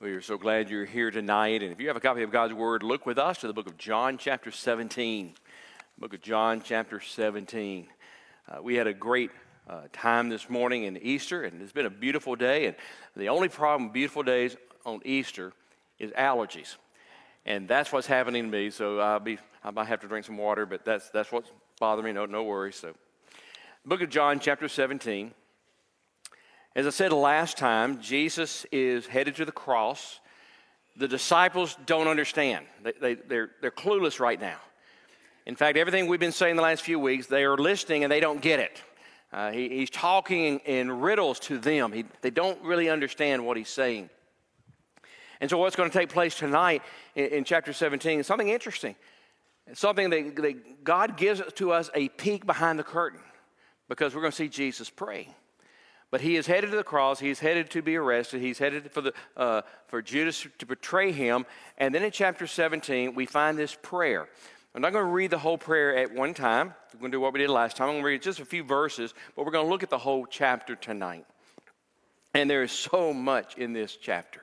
We are so glad you're here tonight. And if you have a copy of God's Word, look with us to the book of John, chapter 17. Book of John, chapter 17. Uh, we had a great uh, time this morning in Easter, and it's been a beautiful day. And the only problem with beautiful days on Easter is allergies. And that's what's happening to me. So I'll be, I might have to drink some water, but that's, that's what's bothering me. No, no worries. So, book of John, chapter 17. As I said last time, Jesus is headed to the cross. The disciples don't understand, they, they, they're, they're clueless right now. In fact, everything we've been saying the last few weeks, they are listening and they don't get it. Uh, he, he's talking in riddles to them. He, they don't really understand what he's saying. And so, what's going to take place tonight in, in chapter 17 is something interesting. It's something that, that God gives to us a peek behind the curtain because we're going to see Jesus pray. But he is headed to the cross. He's headed to be arrested. He's headed for, the, uh, for Judas to betray him. And then in chapter 17, we find this prayer. I'm not going to read the whole prayer at one time. We're going to do what we did last time. I'm going to read just a few verses, but we're going to look at the whole chapter tonight. And there is so much in this chapter.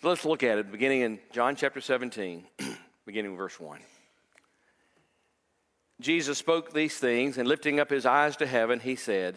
So let's look at it, beginning in John chapter 17, beginning in verse 1. Jesus spoke these things, and lifting up his eyes to heaven, he said,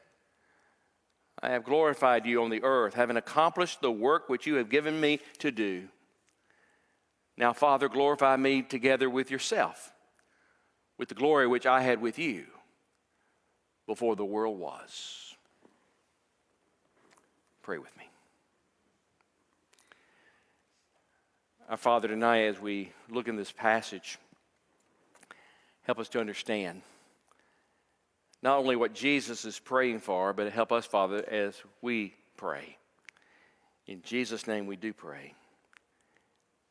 I have glorified you on the earth, having accomplished the work which you have given me to do. Now, Father, glorify me together with yourself, with the glory which I had with you before the world was. Pray with me. Our Father, tonight, as we look in this passage, help us to understand not only what Jesus is praying for, but help us, Father, as we pray. In Jesus' name we do pray.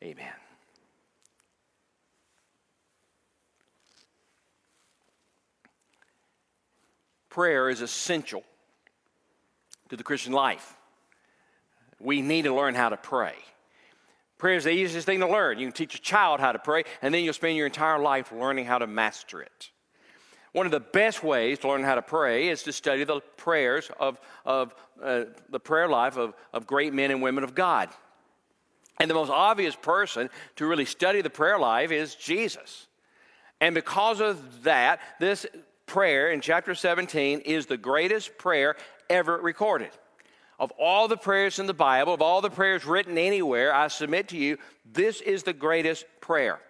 Amen. Prayer is essential to the Christian life. We need to learn how to pray. Prayer is the easiest thing to learn. You can teach a child how to pray, and then you'll spend your entire life learning how to master it. One of the best ways to learn how to pray is to study the prayers of, of uh, the prayer life of, of great men and women of God. And the most obvious person to really study the prayer life is Jesus. And because of that, this prayer in chapter 17 is the greatest prayer ever recorded. Of all the prayers in the Bible, of all the prayers written anywhere, I submit to you, this is the greatest prayer.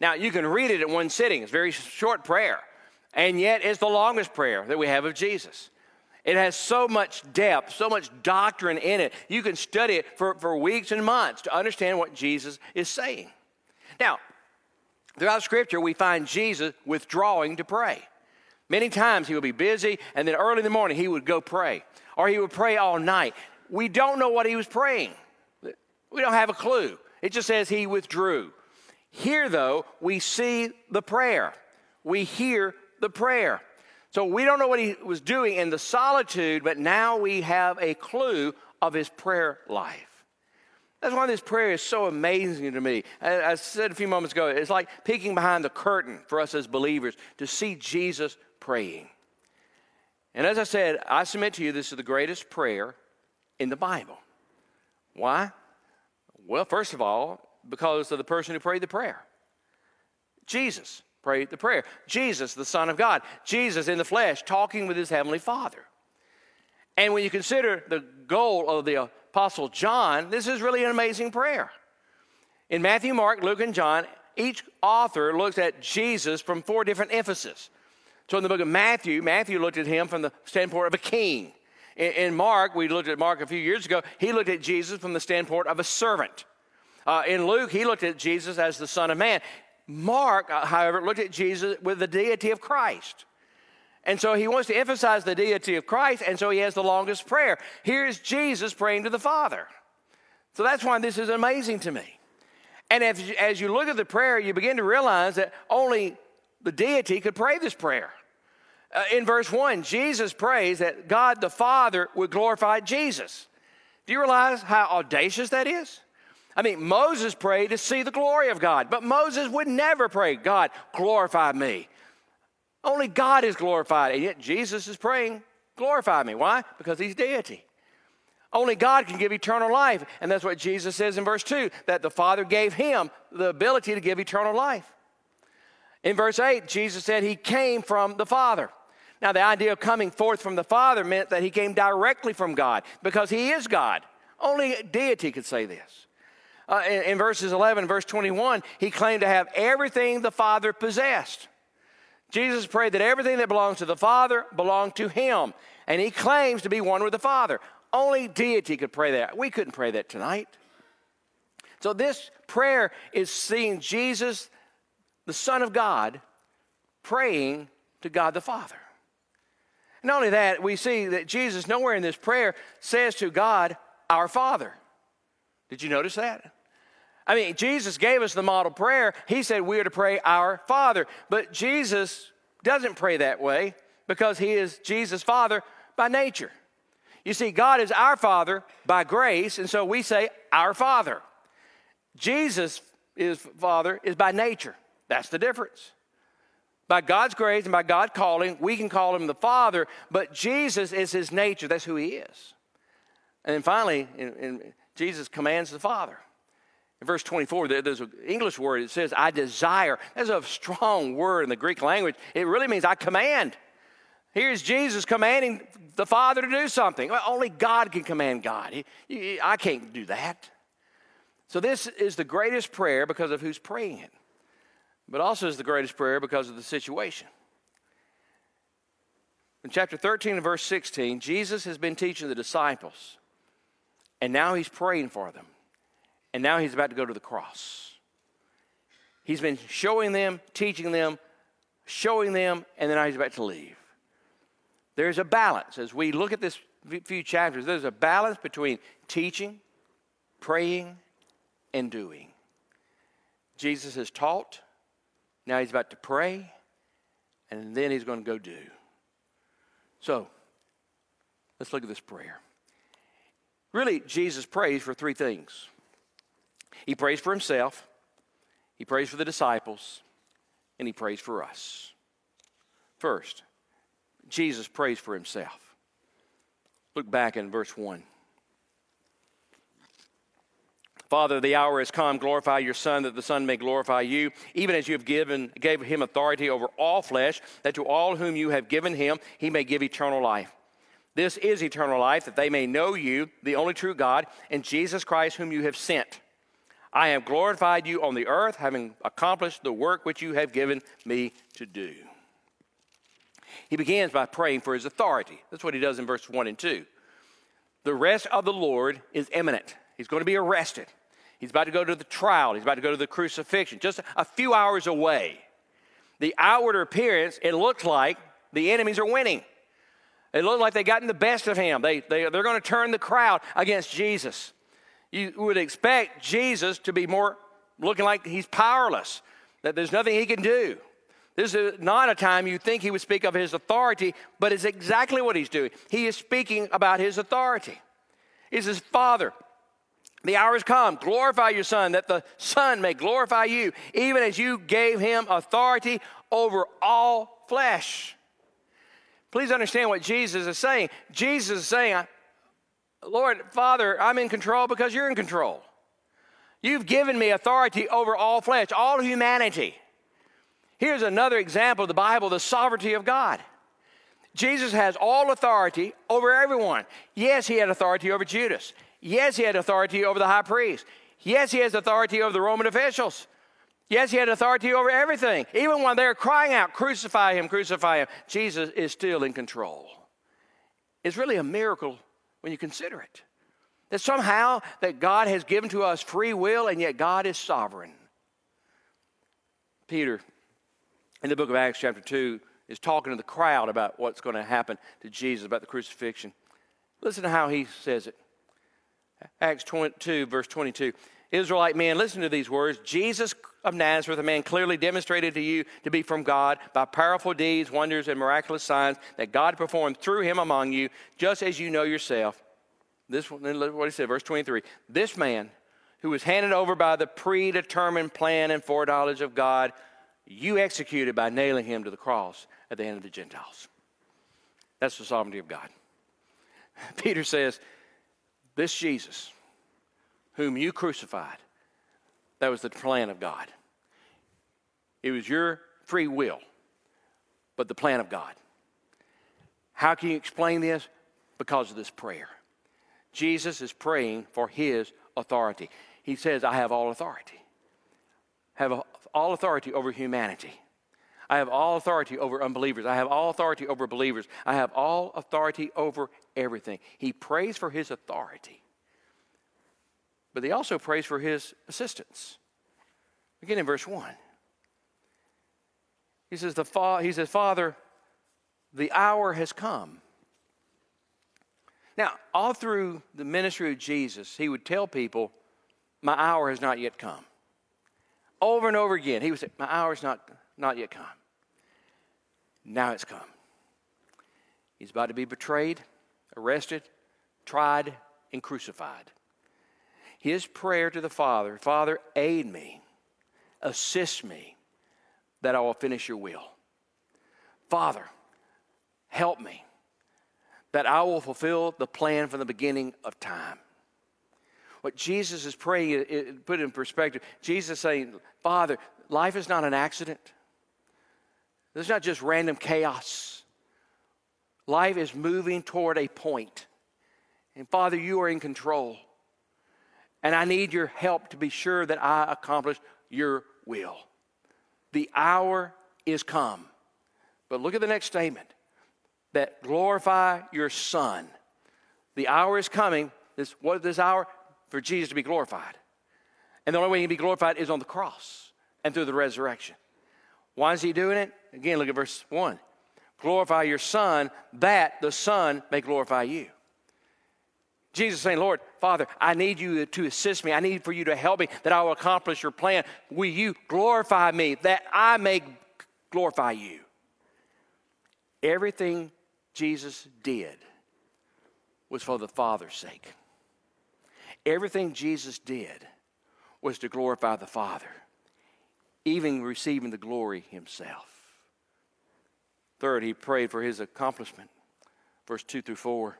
Now, you can read it in one sitting, it's a very short prayer and yet it's the longest prayer that we have of Jesus. It has so much depth, so much doctrine in it. You can study it for, for weeks and months to understand what Jesus is saying. Now, throughout Scripture, we find Jesus withdrawing to pray. Many times he would be busy, and then early in the morning he would go pray, or he would pray all night. We don't know what he was praying, we don't have a clue. It just says he withdrew. Here, though, we see the prayer, we hear the prayer. So we don't know what he was doing in the solitude, but now we have a clue of his prayer life. That's why this prayer is so amazing to me. I said a few moments ago, it's like peeking behind the curtain for us as believers to see Jesus praying. And as I said, I submit to you this is the greatest prayer in the Bible. Why? Well, first of all, because of the person who prayed the prayer Jesus prayed the prayer. Jesus, the Son of God, Jesus in the flesh, talking with his heavenly Father. And when you consider the goal of the Apostle John, this is really an amazing prayer. In Matthew, Mark, Luke, and John, each author looks at Jesus from four different emphases. So in the book of Matthew, Matthew looked at him from the standpoint of a king. In, in Mark, we looked at Mark a few years ago, he looked at Jesus from the standpoint of a servant. Uh, in Luke, he looked at Jesus as the Son of Man. Mark, uh, however, looked at Jesus with the deity of Christ. And so he wants to emphasize the deity of Christ, and so he has the longest prayer. Here's Jesus praying to the Father. So that's why this is amazing to me. And if, as you look at the prayer, you begin to realize that only the deity could pray this prayer. Uh, in verse 1, Jesus prays that God the Father would glorify Jesus. Do you realize how audacious that is? I mean, Moses prayed to see the glory of God, but Moses would never pray, God, glorify me. Only God is glorified, and yet Jesus is praying, glorify me. Why? Because he's deity. Only God can give eternal life. And that's what Jesus says in verse 2 that the Father gave him the ability to give eternal life. In verse 8, Jesus said he came from the Father. Now, the idea of coming forth from the Father meant that he came directly from God because he is God. Only deity could say this. Uh, in, in verses 11 verse 21, he claimed to have everything the Father possessed. Jesus prayed that everything that belongs to the Father belonged to him, and he claims to be one with the Father. Only deity could pray that. We couldn't pray that tonight. So, this prayer is seeing Jesus, the Son of God, praying to God the Father. Not only that, we see that Jesus, nowhere in this prayer, says to God, Our Father. Did you notice that? I mean, Jesus gave us the model prayer. He said we are to pray, Our Father. But Jesus doesn't pray that way because He is Jesus' Father by nature. You see, God is our Father by grace, and so we say, Our Father. Jesus is Father is by nature. That's the difference. By God's grace and by God calling, we can call him the Father, but Jesus is his nature. That's who he is. And then finally, in, in, Jesus commands the Father. In verse 24, there's an English word, it says, I desire. That's a strong word in the Greek language. It really means I command. Here's Jesus commanding the Father to do something. Well, only God can command God. I can't do that. So, this is the greatest prayer because of who's praying it but also is the greatest prayer because of the situation. In chapter 13 and verse 16, Jesus has been teaching the disciples, and now he's praying for them, and now he's about to go to the cross. He's been showing them, teaching them, showing them, and then now he's about to leave. There's a balance. As we look at this few chapters, there's a balance between teaching, praying, and doing. Jesus has taught, now he's about to pray, and then he's going to go do. So, let's look at this prayer. Really, Jesus prays for three things He prays for himself, he prays for the disciples, and he prays for us. First, Jesus prays for himself. Look back in verse 1. Father, the hour has come. Glorify your Son, that the Son may glorify you, even as you have given gave him authority over all flesh, that to all whom you have given him, he may give eternal life. This is eternal life, that they may know you, the only true God, and Jesus Christ, whom you have sent. I have glorified you on the earth, having accomplished the work which you have given me to do. He begins by praying for his authority. That's what he does in verse 1 and 2. The rest of the Lord is imminent. He's going to be arrested. He's about to go to the trial. He's about to go to the crucifixion, just a few hours away. The outward appearance, it looks like the enemies are winning. It looks like they've gotten the best of him. They, they, they're going to turn the crowd against Jesus. You would expect Jesus to be more looking like he's powerless, that there's nothing he can do. This is not a time you think he would speak of his authority, but it's exactly what he's doing. He is speaking about his authority. He says, Father, the hour has come. Glorify your Son, that the Son may glorify you, even as you gave him authority over all flesh. Please understand what Jesus is saying. Jesus is saying, Lord, Father, I'm in control because you're in control. You've given me authority over all flesh, all humanity. Here's another example of the Bible the sovereignty of God. Jesus has all authority over everyone. Yes, he had authority over Judas. Yes, he had authority over the high priest. Yes, he has authority over the Roman officials. Yes, he had authority over everything. Even when they're crying out, crucify him, crucify him, Jesus is still in control. It's really a miracle when you consider it. That somehow that God has given to us free will and yet God is sovereign. Peter, in the book of Acts, chapter 2, is talking to the crowd about what's going to happen to Jesus, about the crucifixion. Listen to how he says it. Acts 22, verse 22. Israelite men, listen to these words. Jesus of Nazareth, a man clearly demonstrated to you to be from God by powerful deeds, wonders, and miraculous signs that God performed through him among you, just as you know yourself. This what he said, verse 23. This man who was handed over by the predetermined plan and foreknowledge of God, you executed by nailing him to the cross at the end of the Gentiles. That's the sovereignty of God. Peter says, This Jesus, whom you crucified, that was the plan of God. It was your free will, but the plan of God. How can you explain this? Because of this prayer. Jesus is praying for his authority. He says, I have all authority. I have all authority over humanity. I have all authority over unbelievers. I have all authority over believers. I have all authority over everything. He prays for his authority, but he also prays for his assistance. Again in verse 1. He says, the fa- he says, Father, the hour has come. Now, all through the ministry of Jesus, he would tell people, My hour has not yet come. Over and over again, he would say, My hour has not, not yet come. Now it's come. He's about to be betrayed, arrested, tried, and crucified. His prayer to the Father Father, aid me, assist me, that I will finish your will. Father, help me, that I will fulfill the plan from the beginning of time. What Jesus is praying, put it in perspective, Jesus is saying, Father, life is not an accident. Is not just random chaos. Life is moving toward a point. And Father, you are in control. And I need your help to be sure that I accomplish your will. The hour is come. But look at the next statement that glorify your Son. The hour is coming. This, what is this hour? For Jesus to be glorified. And the only way he can be glorified is on the cross and through the resurrection. Why is he doing it? Again, look at verse 1. Glorify your Son, that the Son may glorify you. Jesus saying, Lord, Father, I need you to assist me. I need for you to help me that I will accomplish your plan. Will you glorify me that I may glorify you? Everything Jesus did was for the Father's sake. Everything Jesus did was to glorify the Father even receiving the glory himself. Third, he prayed for his accomplishment. Verse 2 through 4.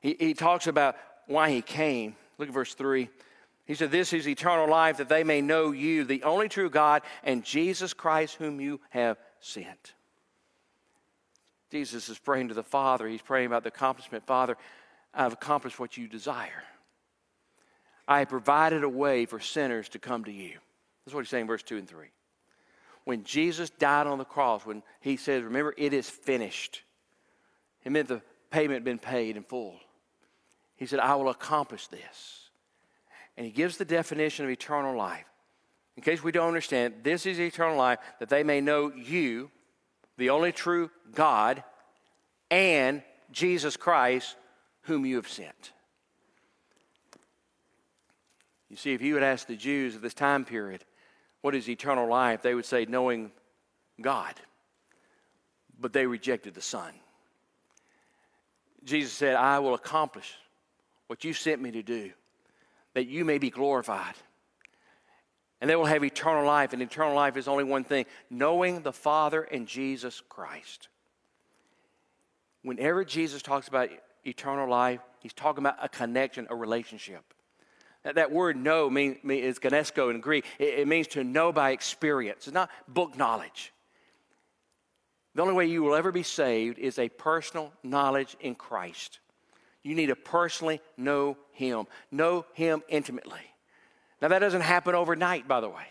He, he talks about why he came. Look at verse 3. He said, This is eternal life, that they may know you, the only true God, and Jesus Christ, whom you have sent. Jesus is praying to the Father. He's praying about the accomplishment. Father, I've accomplished what you desire. I have provided a way for sinners to come to you. That's what he's saying, verse 2 and 3. When Jesus died on the cross, when he says, Remember, it is finished, it meant the payment had been paid in full. He said, I will accomplish this. And he gives the definition of eternal life. In case we don't understand, this is eternal life that they may know you, the only true God, and Jesus Christ, whom you have sent. You see, if you would ask the Jews of this time period, what is eternal life? They would say, knowing God. But they rejected the Son. Jesus said, I will accomplish what you sent me to do, that you may be glorified. And they will have eternal life, and eternal life is only one thing knowing the Father and Jesus Christ. Whenever Jesus talks about eternal life, he's talking about a connection, a relationship. That word know mean, mean, is ginosko in Greek. It, it means to know by experience. It's not book knowledge. The only way you will ever be saved is a personal knowledge in Christ. You need to personally know Him, know Him intimately. Now, that doesn't happen overnight, by the way,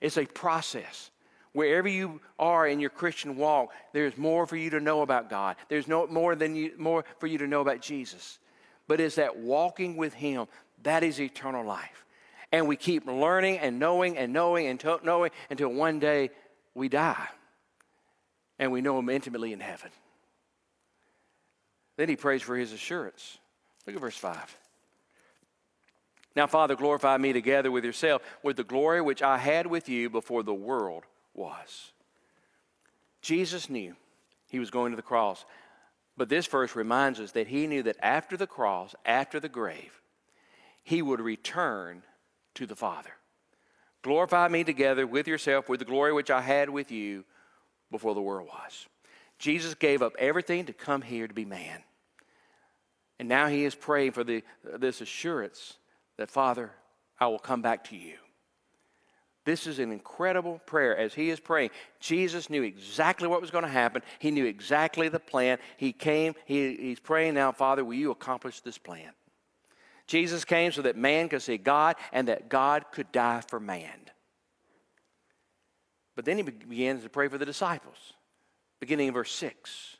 it's a process. Wherever you are in your Christian walk, there's more for you to know about God. There's no more than you, more for you to know about Jesus. But it's that walking with Him that is eternal life. And we keep learning and knowing and knowing and knowing until one day we die and we know Him intimately in heaven. Then he prays for his assurance. Look at verse 5. Now, Father, glorify me together with yourself with the glory which I had with you before the world was. Jesus knew he was going to the cross. But this verse reminds us that he knew that after the cross, after the grave, he would return to the Father. Glorify me together with yourself with the glory which I had with you before the world was. Jesus gave up everything to come here to be man. And now he is praying for the, this assurance that, Father, I will come back to you. This is an incredible prayer. As he is praying, Jesus knew exactly what was going to happen. He knew exactly the plan. He came, he, he's praying now, Father, will you accomplish this plan? Jesus came so that man could see God and that God could die for man. But then he begins to pray for the disciples, beginning in verse 6.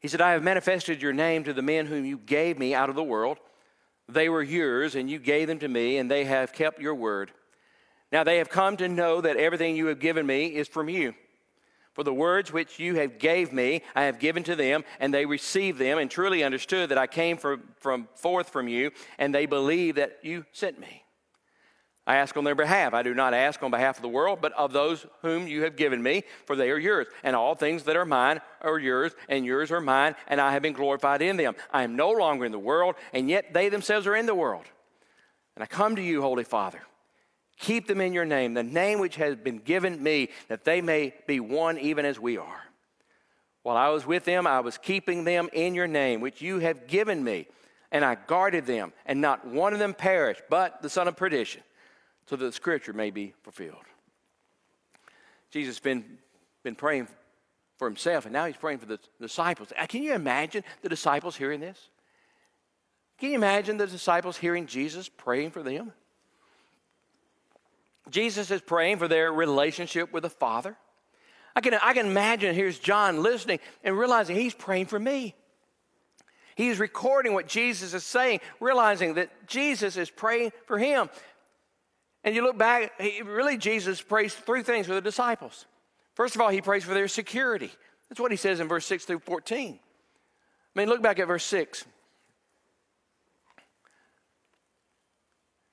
He said, I have manifested your name to the men whom you gave me out of the world. They were yours, and you gave them to me, and they have kept your word. Now they have come to know that everything you have given me is from you. For the words which you have gave me, I have given to them, and they received them, and truly understood that I came from, from forth from you, and they believe that you sent me. I ask on their behalf. I do not ask on behalf of the world, but of those whom you have given me, for they are yours. And all things that are mine are yours, and yours are mine, and I have been glorified in them. I am no longer in the world, and yet they themselves are in the world. And I come to you, Holy Father. Keep them in your name, the name which has been given me, that they may be one even as we are. While I was with them, I was keeping them in your name, which you have given me, and I guarded them, and not one of them perished, but the son of perdition so that the scripture may be fulfilled. Jesus has been, been praying for himself, and now he's praying for the disciples. Uh, can you imagine the disciples hearing this? Can you imagine the disciples hearing Jesus praying for them? Jesus is praying for their relationship with the Father. I can, I can imagine here's John listening and realizing he's praying for me. He's recording what Jesus is saying, realizing that Jesus is praying for him. And you look back, he, really, Jesus prays three things for the disciples. First of all, he prays for their security. That's what he says in verse 6 through 14. I mean, look back at verse 6.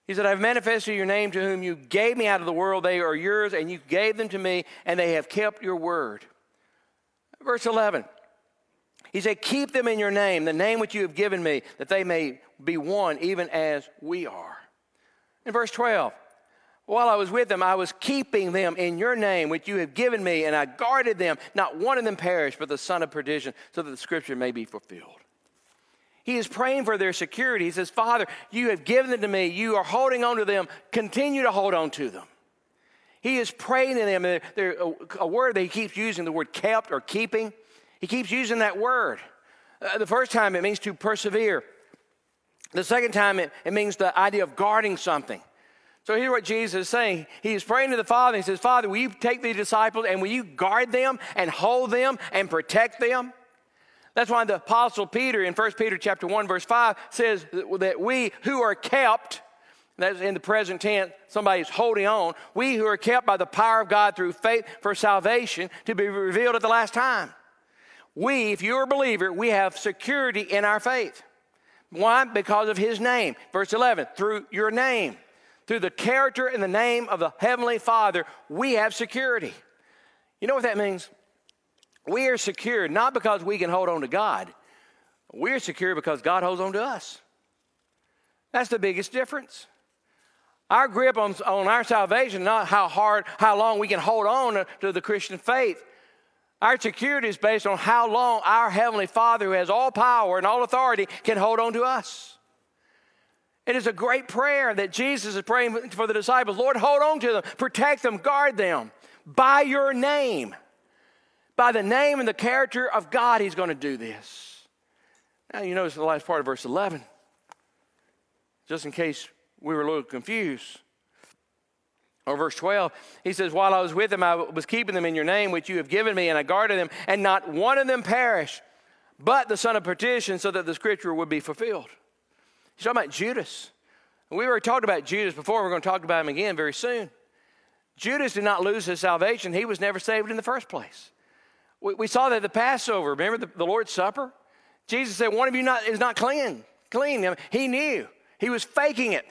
He said, I've manifested your name to whom you gave me out of the world. They are yours, and you gave them to me, and they have kept your word. Verse 11. He said, Keep them in your name, the name which you have given me, that they may be one, even as we are. In verse 12, while I was with them, I was keeping them in your name, which you have given me, and I guarded them. Not one of them perished, but the son of perdition, so that the scripture may be fulfilled. He is praying for their security. He says, Father, you have given them to me. You are holding on to them. Continue to hold on to them. He is praying to them. They're, a word that he keeps using, the word kept or keeping. He keeps using that word. Uh, the first time it means to persevere. The second time it means the idea of guarding something. So here's what Jesus is saying. He is praying to the Father. He says, Father, will you take these disciples and will you guard them and hold them and protect them? That's why the Apostle Peter in 1 Peter chapter 1, verse 5 says that we who are kept, that's in the present tense, somebody's holding on, we who are kept by the power of God through faith for salvation to be revealed at the last time. We, if you're a believer, we have security in our faith. Why? Because of his name. Verse 11, through your name through the character and the name of the Heavenly Father, we have security. You know what that means? We are secure not because we can hold on to God, we're secure because God holds on to us. That's the biggest difference. Our grip on, on our salvation, not how hard, how long we can hold on to the Christian faith. Our security is based on how long our Heavenly Father, who has all power and all authority, can hold on to us. It is a great prayer that Jesus is praying for the disciples. Lord, hold on to them, protect them, guard them by your name. By the name and the character of God, He's going to do this. Now, you notice the last part of verse 11, just in case we were a little confused. Or verse 12, he says, While I was with them, I was keeping them in your name, which you have given me, and I guarded them, and not one of them perished, but the son of perdition, so that the scripture would be fulfilled. He's talking about Judas. We already talked about Judas before. We're going to talk about him again very soon. Judas did not lose his salvation. He was never saved in the first place. We, we saw that at the Passover. Remember the, the, Lord's Supper? Jesus said, one of you not, is not clean. Clean. He knew. He was faking it.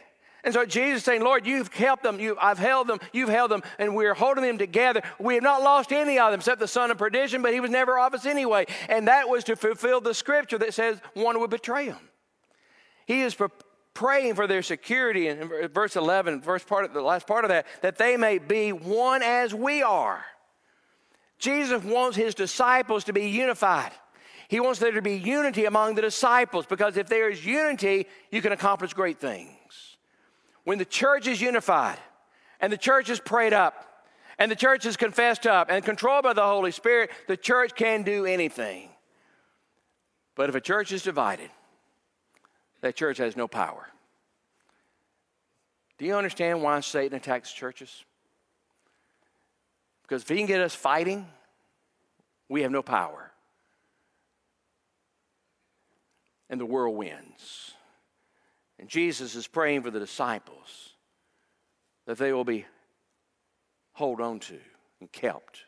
And so Jesus saying, Lord, you've helped them. You, I've held them. You've held them. And we're holding them together. We have not lost any of them except the son of perdition, but he was never of us anyway. And that was to fulfill the scripture that says one would betray him. He is praying for their security in verse 11, first part of the last part of that, that they may be one as we are. Jesus wants his disciples to be unified. He wants there to be unity among the disciples because if there is unity, you can accomplish great things. When the church is unified and the church is prayed up and the church is confessed up and controlled by the Holy Spirit, the church can do anything. But if a church is divided, that church has no power. Do you understand why Satan attacks churches? Because if he can get us fighting, we have no power. And the world wins. And Jesus is praying for the disciples that they will be held on to and kept.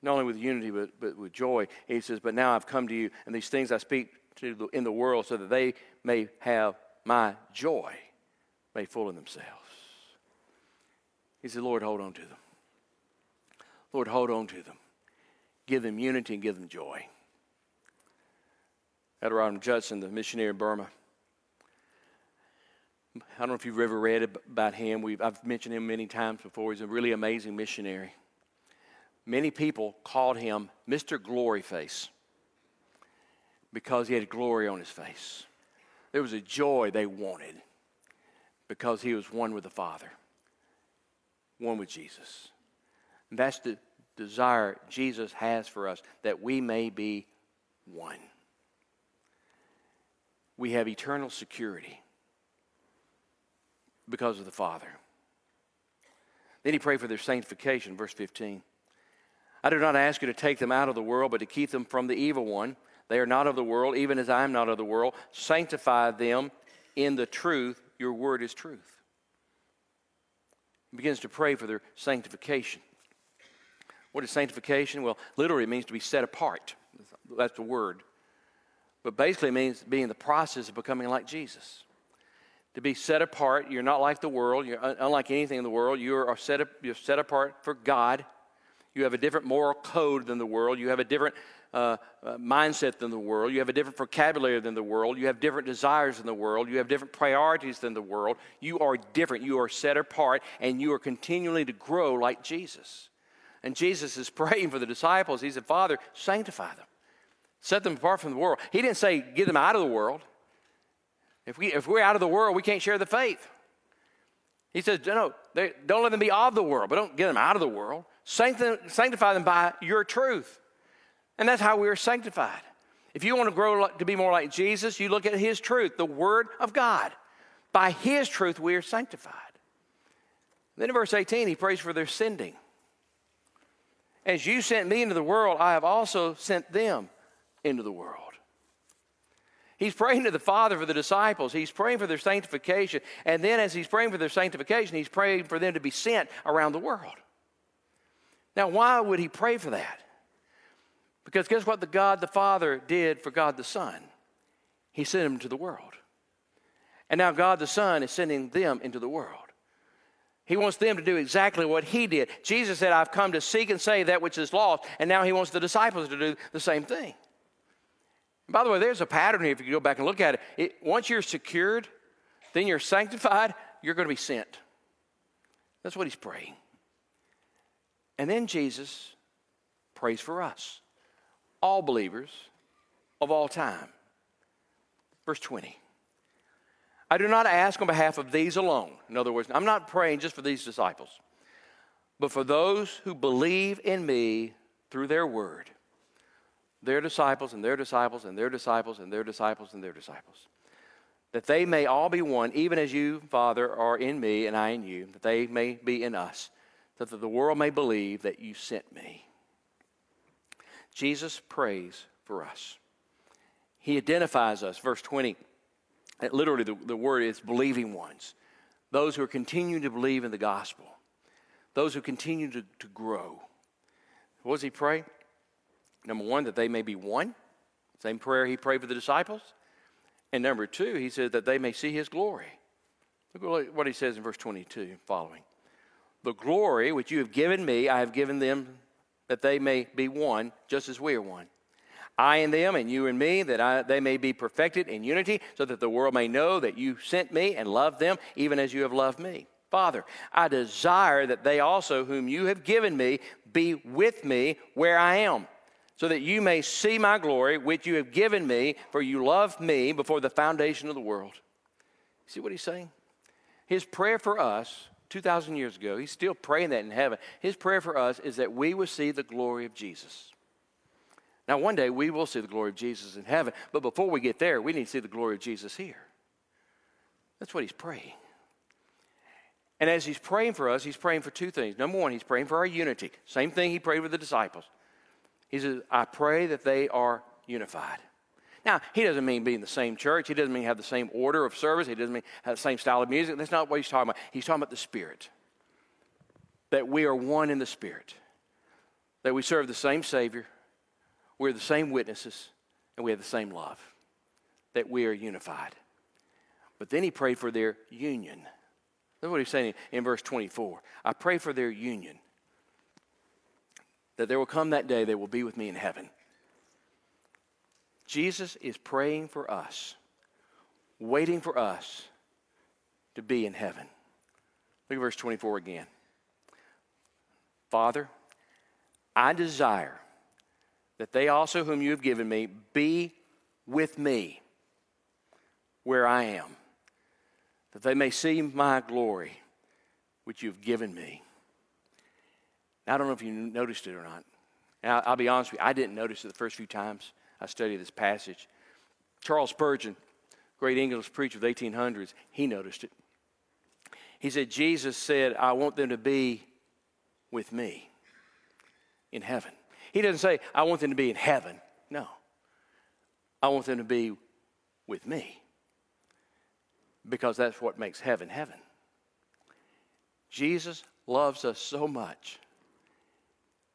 Not only with unity, but, but with joy. He says, But now I've come to you, and these things I speak to the, in the world so that they may have my joy made full in themselves. He said, Lord, hold on to them. Lord, hold on to them. Give them unity and give them joy. Adoniram Judson, the missionary in Burma, I don't know if you've ever read about him. We've, I've mentioned him many times before. He's a really amazing missionary. Many people called him Mr. Glory Face because he had glory on his face. There was a joy they wanted because he was one with the Father, one with Jesus. And that's the desire Jesus has for us, that we may be one. We have eternal security because of the Father. Then he prayed for their sanctification, verse 15. I do not ask you to take them out of the world, but to keep them from the evil one. They are not of the world, even as I am not of the world. Sanctify them in the truth. Your word is truth. He begins to pray for their sanctification. What is sanctification? Well, literally it means to be set apart. That's the word. But basically it means being in the process of becoming like Jesus. To be set apart, you're not like the world. You're unlike anything in the world. You are set, you're set apart for God. You have a different moral code than the world. You have a different uh, uh, mindset than the world. You have a different vocabulary than the world. You have different desires than the world. You have different priorities than the world. You are different. You are set apart, and you are continually to grow like Jesus. And Jesus is praying for the disciples. He said, Father, sanctify them, set them apart from the world. He didn't say, get them out of the world. If, we, if we're out of the world, we can't share the faith. He says, no, they, don't let them be of the world, but don't get them out of the world. Sanctify them by your truth. And that's how we are sanctified. If you want to grow to be more like Jesus, you look at His truth, the Word of God. By His truth, we are sanctified. Then in verse 18, he prays for their sending. As you sent me into the world, I have also sent them into the world. He's praying to the Father for the disciples. He's praying for their sanctification. And then, as he's praying for their sanctification, he's praying for them to be sent around the world. Now, why would he pray for that? Because guess what the God the Father did for God the Son? He sent him to the world. And now God the Son is sending them into the world. He wants them to do exactly what he did. Jesus said, I've come to seek and save that which is lost. And now he wants the disciples to do the same thing. And by the way, there's a pattern here if you go back and look at it. it. Once you're secured, then you're sanctified, you're going to be sent. That's what he's praying. And then Jesus prays for us all believers of all time. Verse 20. I do not ask on behalf of these alone. In other words, I'm not praying just for these disciples, but for those who believe in me through their word. Their disciples and their disciples and their disciples and their disciples and their disciples. That they may all be one, even as you, Father, are in me and I in you, that they may be in us, that the world may believe that you sent me. Jesus prays for us. He identifies us. Verse 20, literally the, the word is believing ones. Those who are continuing to believe in the gospel. Those who continue to, to grow. What does he pray? Number one, that they may be one. Same prayer he prayed for the disciples. And number two, he said that they may see his glory. Look what he says in verse 22 following. The glory which you have given me, I have given them that they may be one, just as we are one. I and them, and you and me, that I, they may be perfected in unity, so that the world may know that you sent me and loved them, even as you have loved me. Father, I desire that they also, whom you have given me, be with me where I am, so that you may see my glory, which you have given me, for you loved me before the foundation of the world. See what he's saying? His prayer for us 2,000 years ago, he's still praying that in heaven. His prayer for us is that we will see the glory of Jesus. Now, one day we will see the glory of Jesus in heaven, but before we get there, we need to see the glory of Jesus here. That's what he's praying. And as he's praying for us, he's praying for two things. Number one, he's praying for our unity. Same thing he prayed with the disciples. He says, I pray that they are unified. Now, he doesn't mean be in the same church. He doesn't mean have the same order of service. He doesn't mean have the same style of music. That's not what he's talking about. He's talking about the Spirit. That we are one in the Spirit. That we serve the same Savior. We're the same witnesses. And we have the same love. That we are unified. But then he prayed for their union. That's what he's saying in verse 24. I pray for their union. That there will come that day they will be with me in heaven. Jesus is praying for us, waiting for us to be in heaven. Look at verse 24 again. Father, I desire that they also, whom you have given me, be with me where I am, that they may see my glory, which you've given me. Now, I don't know if you noticed it or not. I'll be honest with you, I didn't notice it the first few times. I study this passage. Charles Spurgeon, great English preacher of the 1800s, he noticed it. He said, Jesus said, I want them to be with me in heaven. He doesn't say, I want them to be in heaven. No. I want them to be with me because that's what makes heaven heaven. Jesus loves us so much,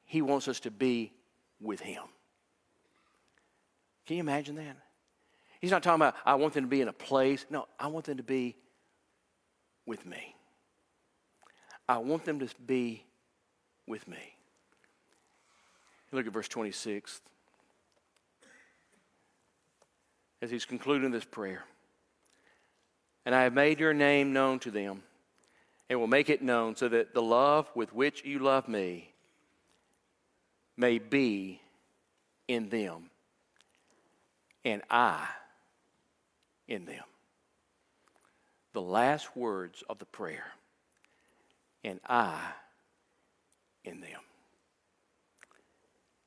he wants us to be with him. Can you imagine that? He's not talking about, I want them to be in a place. No, I want them to be with me. I want them to be with me. Look at verse 26. As he's concluding this prayer. And I have made your name known to them, and will make it known, so that the love with which you love me may be in them and I in them. The last words of the prayer, and I in them.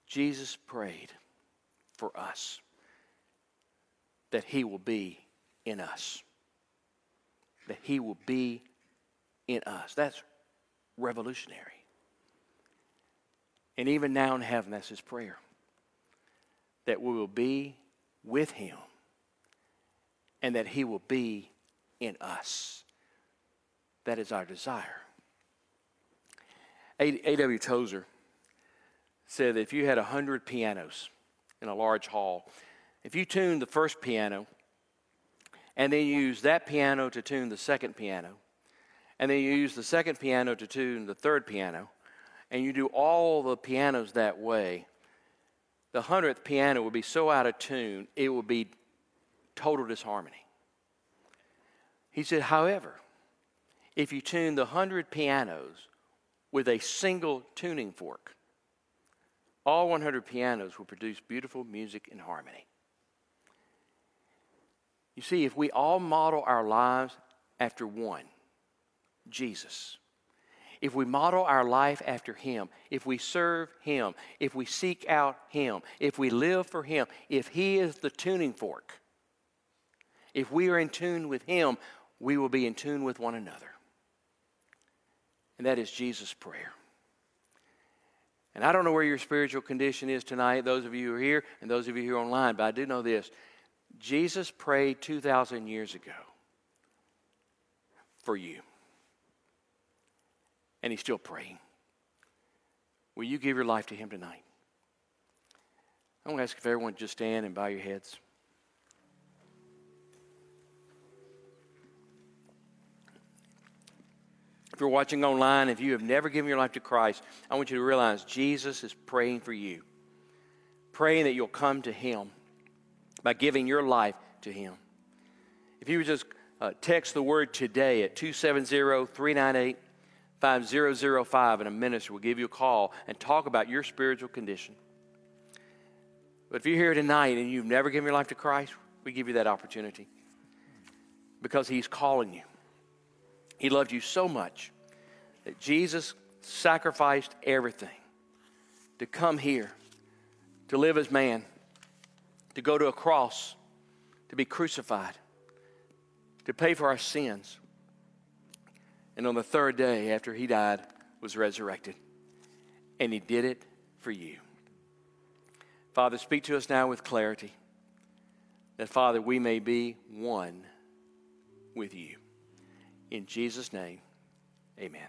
Jesus prayed for us that He will be in us. That He will be in us. That's revolutionary. And even now in heaven, that's His prayer. That we will be with him and that he will be in us. That is our desire. A.W. Tozer said that if you had 100 pianos in a large hall, if you tuned the first piano and then you use that piano to tune the second piano, and then you use the second piano to tune the third piano, and you do all the pianos that way, the hundredth piano would be so out of tune, it would be total disharmony. He said, however, if you tune the hundred pianos with a single tuning fork, all 100 pianos will produce beautiful music and harmony. You see, if we all model our lives after one, Jesus, if we model our life after Him, if we serve Him, if we seek out Him, if we live for Him, if He is the tuning fork, if we are in tune with Him, we will be in tune with one another. And that is Jesus' prayer. And I don't know where your spiritual condition is tonight, those of you who are here and those of you here online, but I do know this. Jesus prayed 2,000 years ago for you and he's still praying. Will you give your life to him tonight? I want to ask if everyone just stand and bow your heads. If you're watching online, if you have never given your life to Christ, I want you to realize Jesus is praying for you, praying that you'll come to Him by giving your life to Him. If you would just uh, text the word today at 270 398 5005, and a minister will give you a call and talk about your spiritual condition. But if you're here tonight and you've never given your life to Christ, we give you that opportunity because He's calling you. He loved you so much that Jesus sacrificed everything to come here, to live as man, to go to a cross, to be crucified, to pay for our sins. And on the third day after he died, was resurrected. And he did it for you. Father, speak to us now with clarity. That, Father, we may be one with you. In Jesus' name, amen.